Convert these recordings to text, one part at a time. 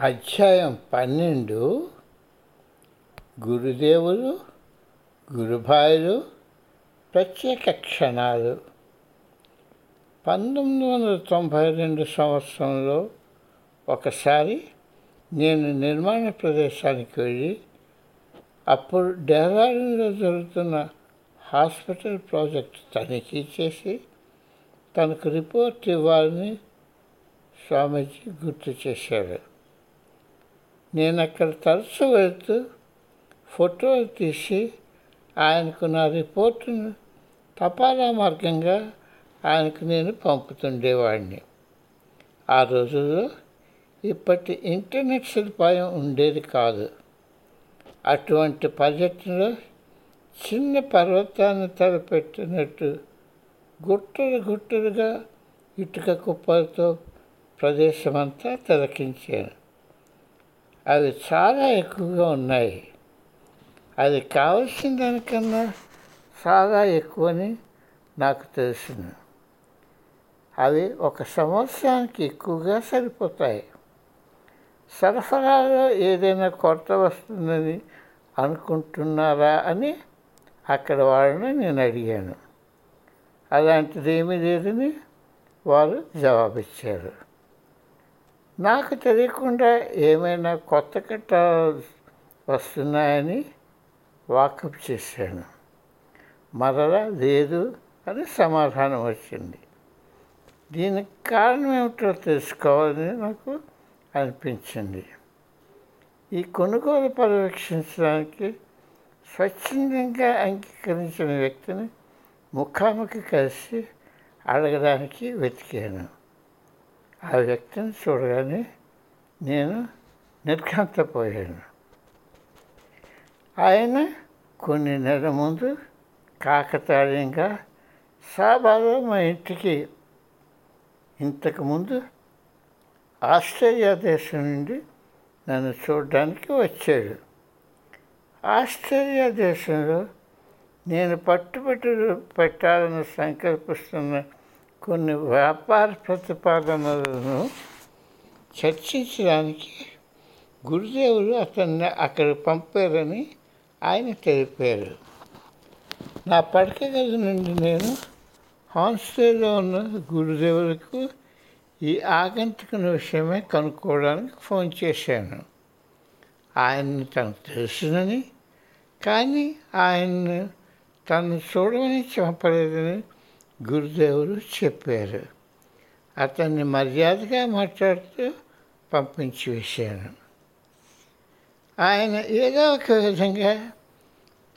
అధ్యాయం పన్నెండు. గురుదేవులు గురుభాయులు ప్రత్యేక క్షణాలు. పంతొమ్మిది వందల తొంభై రెండు సంవత్సరంలో ఒకసారి నేను నిర్మాణ ప్రదేశానికి వెళ్ళి అప్పుడు డెహ్రాడూన్లో జరుగుతున్న హాస్పిటల్ ప్రాజెక్ట్ తనిఖీ చేసి తనకు రిపోర్ట్ ఇవ్వాలని స్వామీజీ గుర్తు చేశారు. నేను అక్కడ తరచు వెళ్తూ ఫోటోలు తీసి ఆయనకు నా రిపోర్టును తపాలా మార్గంగా ఆయనకు నేను పంపుతుండేవాడిని. ఆ రోజుల్లో ఇప్పటి ఇంటర్నెట్ సదుపాయం ఉండేది కాదు. అటువంటి పర్యటనలో చిన్న పర్వతాన్ని తలపెట్టినట్టు గుట్టలు గుట్టలుగా ఇటుక కుప్పలతో ప్రదేశమంతా తిలకించాను. అవి చాలా ఎక్కువగా ఉన్నాయి. అది కావాల్సిన దానికన్నా చాలా ఎక్కువని నాకు తెలిసింది. అవి ఒక సంవత్సరానికి ఎక్కువగా సరిపోతాయి. సరఫరాలో ఏదైనా కొరత వస్తుందని అనుకుంటున్నారా అని అక్కడ వాళ్ళని నేను అడిగాను. అలాంటిది ఏమీ లేదని వారు జవాబిచ్చారు. నాకు తెలియకుండా ఏమైనా కొత్త కట్టాలు వస్తున్నాయని వాకప్ చేశాను. మరలా లేదు అని సమాధానం వచ్చింది. దీనికి కారణం ఏమిటో తెలుసుకోవాలని నాకు అనిపించింది. ఈ కొనుగోలు పర్యవేక్షించడానికి స్వచ్ఛందంగా అంగీకరించిన వ్యక్తిని ముఖాముఖి కలిసి అడగడానికి వెతికాను. ఆ వ్యక్తిని చూడగానే నేను నిర్ఘాంతపోయాను. ఆయన కొన్ని నెలల ముందు కాకతాళీయంగా సాబాలో మా ఇంటికి ఇంతకుముందు ఆస్ట్రేలియా దేశం నుండి నన్ను చూడడానికి వచ్చాడు ఆస్ట్రేలియా దేశంలో నేను పట్టుబట్టి పెట్టాలని సంకల్పిస్తున్న కొన్ని వ్యాపార ప్రతిపాదనలను చర్చించడానికి గురుదేవులు అతన్ని అక్కడ పంపారని ఆయన తెలిపారు. నా పడక గది నుండి నేను హాన్స్టేలో ఉన్న గురుదేవులకు ఈ ఆగంతుకున్న విషయమే కనుక్కోవడానికి ఫోన్ చేశాను. ఆయన్ని తనకు తెలుసునని కానీ ఆయన్ను తను చూడమని చెప్పలేదని గురుదేవులు చెప్పారు. అతన్ని మర్యాదగా మాట్లాడుతూ పంపించి వేశాను. ఆయన ఏదో ఒక విధంగా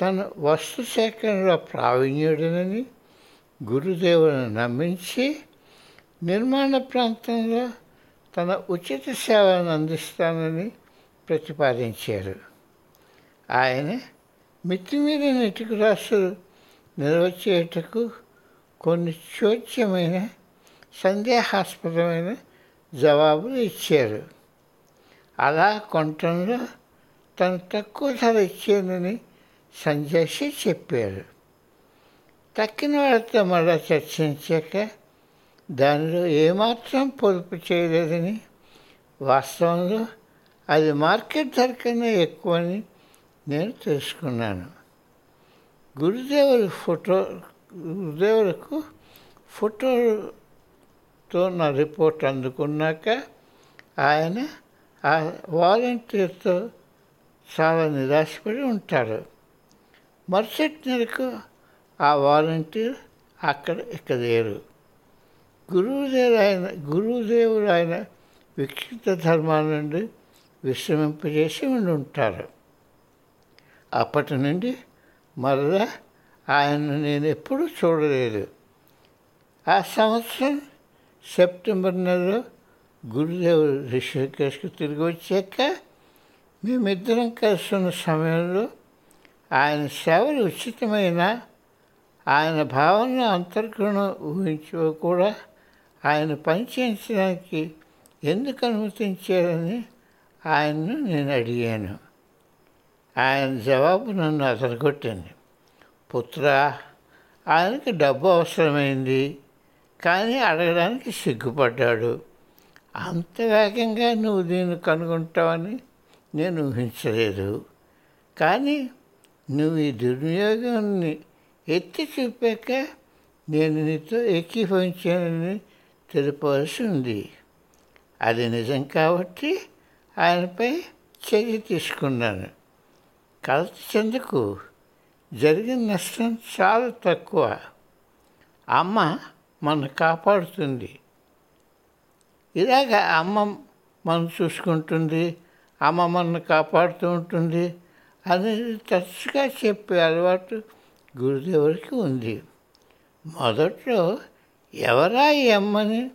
తన వస్తు సేకరణలో ప్రావీణ్యుడనని గురుదేవులను నమ్మించి నిర్మాణ ప్రాంతంలో తన ఉచిత సేవలను అందిస్తానని ప్రతిపాదించారు. ఆయన మితిమీరిన ఇటుక రాసులు నిర్వచేటకు కొన్ని చోచ్యమైన సందేహాస్పదమైన జవాబులు ఇచ్చారు. అలా కొనటంలో తను తక్కువ ధర ఇచ్చిందని సంజయ్ చెప్పారు. తక్కిన వాళ్ళతో మళ్ళా చర్చించాక దానిలో ఏమాత్రం పొదుపు చేయలేదని వాస్తవంలో అది మార్కెట్ ధర కన్నా ఎక్కువని నేను తెలుసుకున్నాను. గురుదేవుల ఫోటో గురుదేవులకు ఫోటోతో నా రిపోర్ట్ అందుకున్నాక ఆయన ఆ వాలంటీర్తో చాలా నిరాశపడి ఉంటారు. మరుసటి నెలకు ఆ వాలంటీర్ అక్కడ ఇక లేరు గురువుదేవుడు ఆయన గురువుదేవుడు ఆయన విక్షిప్త ధర్మాల నుండి విశ్రమింపజేసి ఉండి ఉంటారు అప్పటి నుండి మరలా ఆయన్ను నేను ఎప్పుడూ చూడలేదు. ఆ సంవత్సరం సెప్టెంబర్ నెలలో గురుదేవుడు రిషికేశ్కి తిరిగి వచ్చాక మేమిద్దరం కలిసి ఉన్న సమయంలో ఆయన సేవలు ఉచితమైన ఆయన భావన అంతర్గుణం ఊహించో కూడా ఆయన పనిచేయించడానికి ఎందుకు అనుమతించారని ఆయన్ను నేను అడిగాను. ఆయన జవాబు నన్ను అదరగొట్టింది. పుత్ర ఆయనకి డబ్బు అవసరమైంది కానీ అడగడానికి సిగ్గుపడ్డాడు. అంత వేగంగా నువ్వు దీన్ని కనుగొంటావని నేను ఊహించలేదు. కానీ నువ్వు ఈ దుర్వినియోగాన్ని ఎత్తి చూపాక నేను నీతో ఎక్కిపోయించానని తెలుపవలసి ఉంది. అది నిజం కాబట్టి ఆయనపై చర్య తీసుకున్నాను. కలత చెందుకు. జరిగిన నష్టం చాలా తక్కువ. అమ్మ మన కాపాడుతుంది. ఇలాగ అమ్మ మనం చూసుకుంటుంది అమ్మ మనను కాపాడుతూ ఉంటుంది అనేది తరచుగా చెప్పే అలవాటు గురుదేవుడికి ఉంది. మొదట్లో ఎవరా ఈ అమ్మని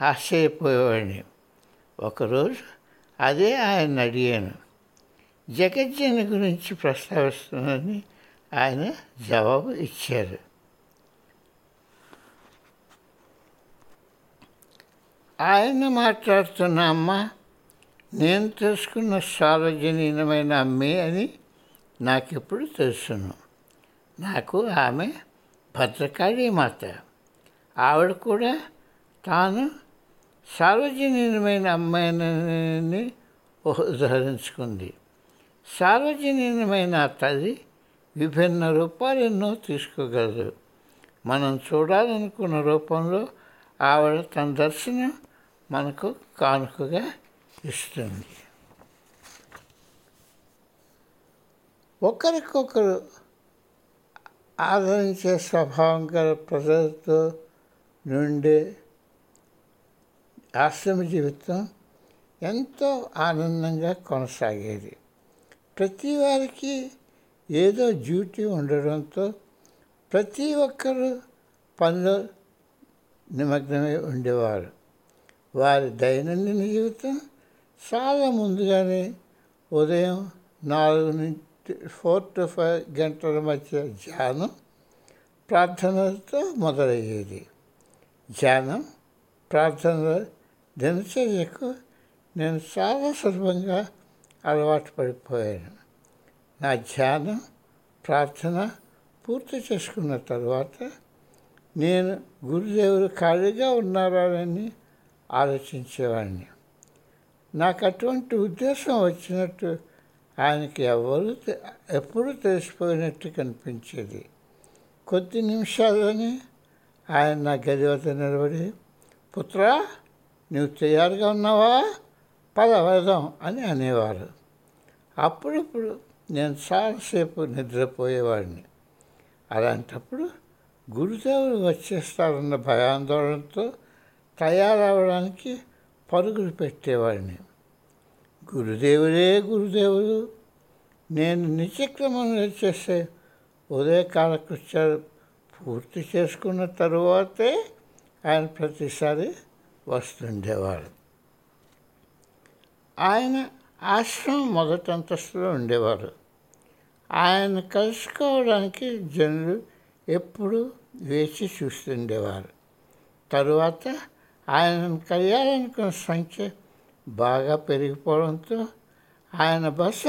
ఆశ్చర్యపోయేవాడిని. ఒకరోజు అదే ఆయన అడిగాను జగజ్జన గురించి ప్రస్తావిస్తున్నానని ఆయన జవాబు ఇచ్చారు ఆయన మాట్లాడుతున్న అమ్మ నేను తెలుసుకున్న సార్వజనీనమైన అమ్మే అని నాకు ఇప్పుడు తెలుసును నాకు ఆమె భద్రకాళి మాత ఆవిడ కూడా తాను సార్వజనీనమైన అమ్మాయినని ఉదహరించుకుంది సార్వజనీనమైన తల్లి విభిన్న రూపాలు ఎన్నో తీసుకోగలదు మనం చూడాలనుకున్న రూపంలో ఆవిడ తన దర్శనం మనకు కానుకగా ఇస్తుంది. ఒకరికొకరు ఆదరించే స్వభావం గల ప్రజలతో నుండే ఆశ్రమ జీవితం ఎంతో ఆనందంగా కొనసాగేది. ప్రతి వారికి ఏదో డ్యూటీ ఉండడంతో ప్రతి ఒక్కరూ పనిలో నిమగ్నమై ఉండేవారు. వారి దైనందిన జీవితం చాలా ముందుగానే ఉదయం నాలుగు నుంచి ఫోర్ టు ఫైవ్ గంటల మధ్య ధ్యానం ప్రార్థనలతో మొదలయ్యేది. ధ్యానం ప్రార్థనల దినచర్యకు నేను చాలా సులభంగా అలవాటు పడిపోయాను. నా ధ్యానం ప్రార్థన పూర్తి చేసుకున్న తర్వాత నేను గురుదేవుడు ఖాళీగా ఉన్నారని ఆలోచించేవాడిని. నాకు అటువంటి ఉద్దేశం వచ్చినట్టు ఆయనకి ఎవరు ఎప్పుడు తెలిసిపోయినట్టు కనిపించేది. కొద్ది నిమిషాలని ఆయన నా గది వద్ద నిలబడి పుత్రా నువ్వు తయారుగా ఉన్నావా? పద వెళ్దాం అని అనేవారు. అప్పుడప్పుడు నేను చాలాసేపు నిద్రపోయేవాడిని. అలాంటప్పుడు గురుదేవుడు వచ్చేస్తారన్న భయాందోళనతో తయారవడానికి పరుగులు పెట్టేవాడిని. గురుదేవుడే గురుదేవుడు నేను నిత్యక్రమంలో చేసే ఉదయ కాలకృత్యాలు పూర్తి చేసుకున్న తరువాతే ఆయన ప్రతిసారి వస్తుండేవాడు. ఆయన ఆశ్రమం మొదటి అంతస్తులో ఉండేవారు. ఆయన కలుసుకోవడానికి జనులు ఎప్పుడు వేచి చూస్తుండేవారు. తరువాత ఆయనను కలియాలనుకున్న సంఖ్య బాగా పెరిగిపోవడంతో ఆయన బస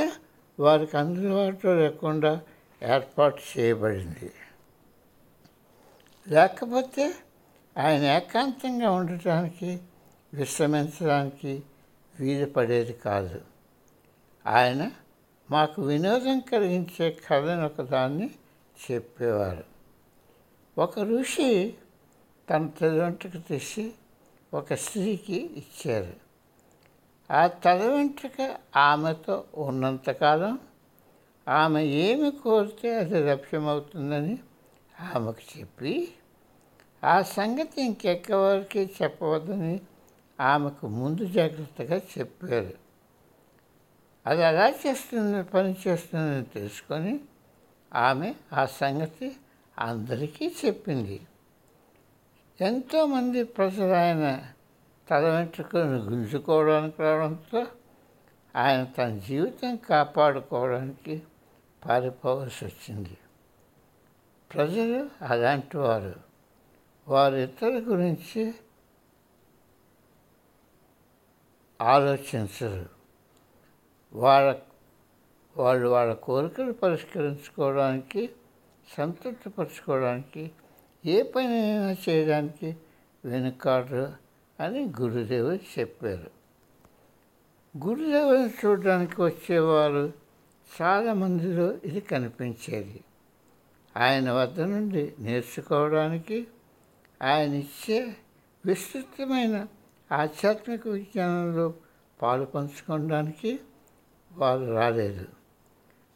వారికి అందుబాటులో లేకుండా ఏర్పాటు చేయబడింది. లేకపోతే ఆయన ఏకాంతంగా ఉండటానికి విశ్రమించడానికి వీలు పడేది కాదు. ఆయన మాకు వినోదం కలిగించే కథను ఒకదాన్ని చెప్పేవారు. ఒక ఋషి తన తలవెంట్రుక తీసి ఒక స్త్రీకి ఇచ్చారు. ఆ తల వెంట్రుక ఆమెతో ఉన్నంతకాలం ఆమె ఏమి కోరితే అది లభ్యమవుతుందని ఆమెకు చెప్పి ఆ సంగతి ఇంకెక్కవరికి చెప్పవద్దని ఆమెకు ముందు జాగ్రత్తగా చెప్పారు. అది ఎలా చేస్తుంది? పని చేస్తుందని తెలుసుకొని ఆమె ఆ సంగతి అందరికీ చెప్పింది. ఎంతోమంది ప్రజలు ఆయన తల వెంట్రుకలను గుంజుకోవడానికి రావడంతో ఆయన తన జీవితం కాపాడుకోవడానికి పారిపోవలసి వచ్చింది. ప్రజలు అలాంటి వారు. వారు ఇతరుల గురించి ఆలోచించరు. వాళ్ళ వాళ్ళు వాళ్ళ కోరికలు పరిష్కరించుకోవడానికి సంతృప్తిపరచుకోవడానికి ఏ పనైనా చేయడానికి వెనుకాడరు అని గురుదేవుడు చెప్పారు. గురుదేవుని చూడడానికి వచ్చేవారు చాలామందిలో ఇది కనిపించేది. ఆయన వద్ద నుండి నేర్చుకోవడానికి ఆయన ఇచ్చే విస్తృతమైన ఆధ్యాత్మిక విజ్ఞానంలో పాలు పంచుకోవడానికి వారు రాలేదు.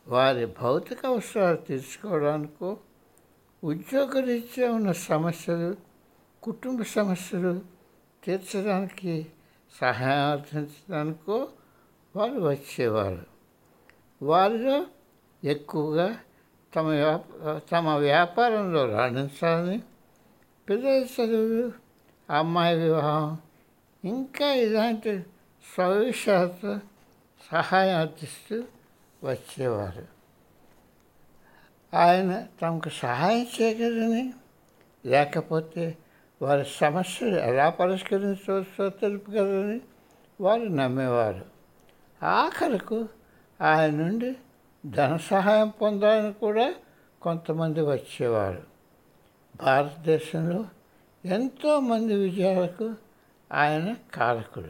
వారి భౌతిక అవసరాలు తీర్చుకోవడానికో ఉద్యోగరీత్యా ఉన్న సమస్యలు కుటుంబ సమస్యలు తీర్చడానికి సహాయం అర్థించడానికో వారు వచ్చేవారు. వారిలో ఎక్కువగా తమ తమ వ్యాపారంలో రాణించాలని పిల్లల చదువులు అమ్మాయి వివాహం ఇంకా ఇలాంటి స్వవిషయాలతో సహాయం అందిస్తూ వచ్చేవారు. ఆయన తమకు సహాయం చేయగలని లేకపోతే వారి సమస్యలు ఎలా పరిష్కరించవచ్చో తెలుపగలని వారు నమ్మేవారు. ఆఖరకు ఆయన నుండి ధన సహాయం పొందాలని కూడా కొంతమంది వచ్చేవారు. భారతదేశంలో ఎంతోమంది విజయాలకు ఆయన కారకుడు.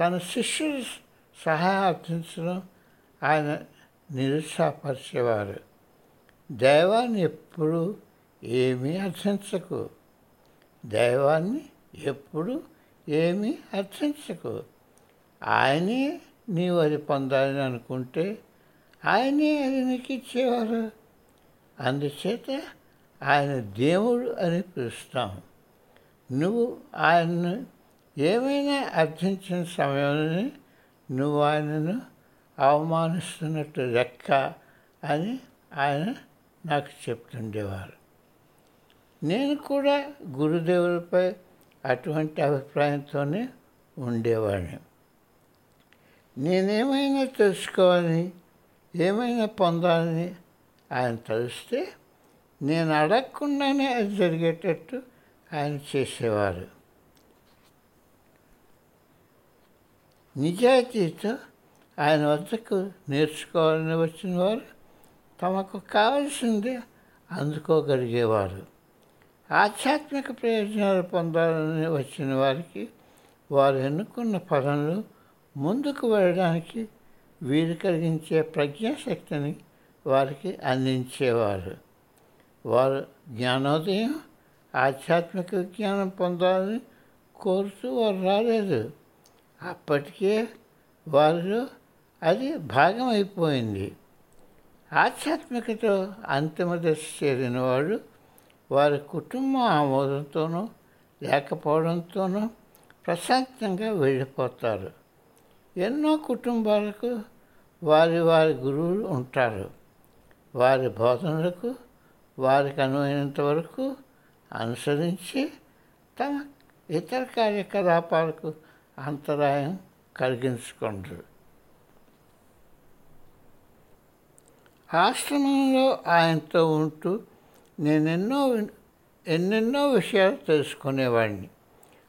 తన శిష్యులు సహాయం అర్థించడం ఆయన నిరుత్సాహపరిచేవారు. దైవాన్ని ఎప్పుడు ఏమీ అర్థించకు. దైవాన్ని ఎప్పుడు ఏమీ అర్థించకు. ఆయనే నీవు అది పొందాలని అనుకుంటే ఆయనే అది నీకు ఇచ్చేవారు. అందుచేత ఆయన దేవుడు అని పిలుస్తాం. నువ్వు ఆయన్ను ఏమైనా అర్థించిన సమయంలోనే నువ్వు ఆయనను అవమానిస్తున్నట్టు లెక్క అని ఆయన నాకు చెప్తుండేవారు. నేను కూడా గురుదేవులపై అటువంటి అభిప్రాయంతోనే ఉండేవాడిని. నేనేమైనా తెలుసుకోవాలని ఏమైనా పొందాలని ఆయన తెలిస్తే నేను అడగకుండానే అది జరిగేటట్టు ఆయన చేసేవారు. నిజాయితీతో ఆయన వద్దకు నేర్చుకోవాలని వచ్చిన వారు తమకు కావలసింది అందుకోగలిగేవారు. ఆధ్యాత్మిక ప్రయోజనాలు పొందాలని వచ్చిన వారికి వారు ఎన్నుకున్న పదంలో ముందుకు వెళ్ళడానికి వీలు కలిగించే ప్రజ్ఞాశక్తిని వారికి అందించేవారు. వారు జ్ఞానోదయం ఆధ్యాత్మిక జ్ఞానం పొందాలని కోరుతూ వారు రాలేదు. అప్పటికే వారిలో అది భాగం అయిపోయింది ఆధ్యాత్మికతో అంతిమ దశ చేరిన వాడు వారి కుటుంబ ఆమోదంతోనూ లేకపోవడంతోనూ ప్రశాంతంగా వెళ్ళిపోతారు. ఎన్నో కుటుంబాలకు వారి వారి గురువులు ఉంటారు. వారి బోధనలకు వారికి అనువైనంత వరకు అనుసరించి తమ ఇతర కార్యకలాపాలకు అంతరాయం కలిగించుకుంటారు ఆశ్రమంలో ఆయనతో ఉంటూ నేనెన్నో ఎన్నెన్నో విషయాలు తెలుసుకునేవాడిని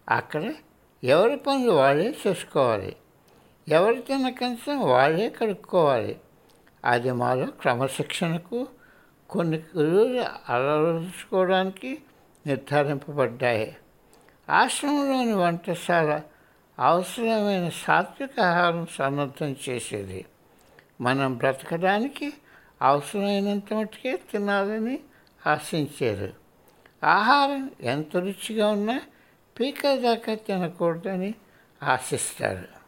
అక్కడ ఎవరి పనులు వాళ్ళే చేసుకోవాలి. ఎవరి తిన్న వాళ్ళే కడుక్కోవాలి. అది మాలో క్రమశిక్షణకు కొన్ని గురువులు అలవరుచుకోవడానికి నిర్ధారింపబడ్డాయి. ఆశ్రమంలోని వంటశాల అవసరమైన సాత్విక ఆహారం సమర్థం చేసేది. మనం బ్రతకడానికి అవసరమైనంత మట్టుకే తినాలని ఆశించారు ఆహారం ఎంత రుచిగా ఉన్నా పీక దాకా తినకూడదని ఆశిస్తారు.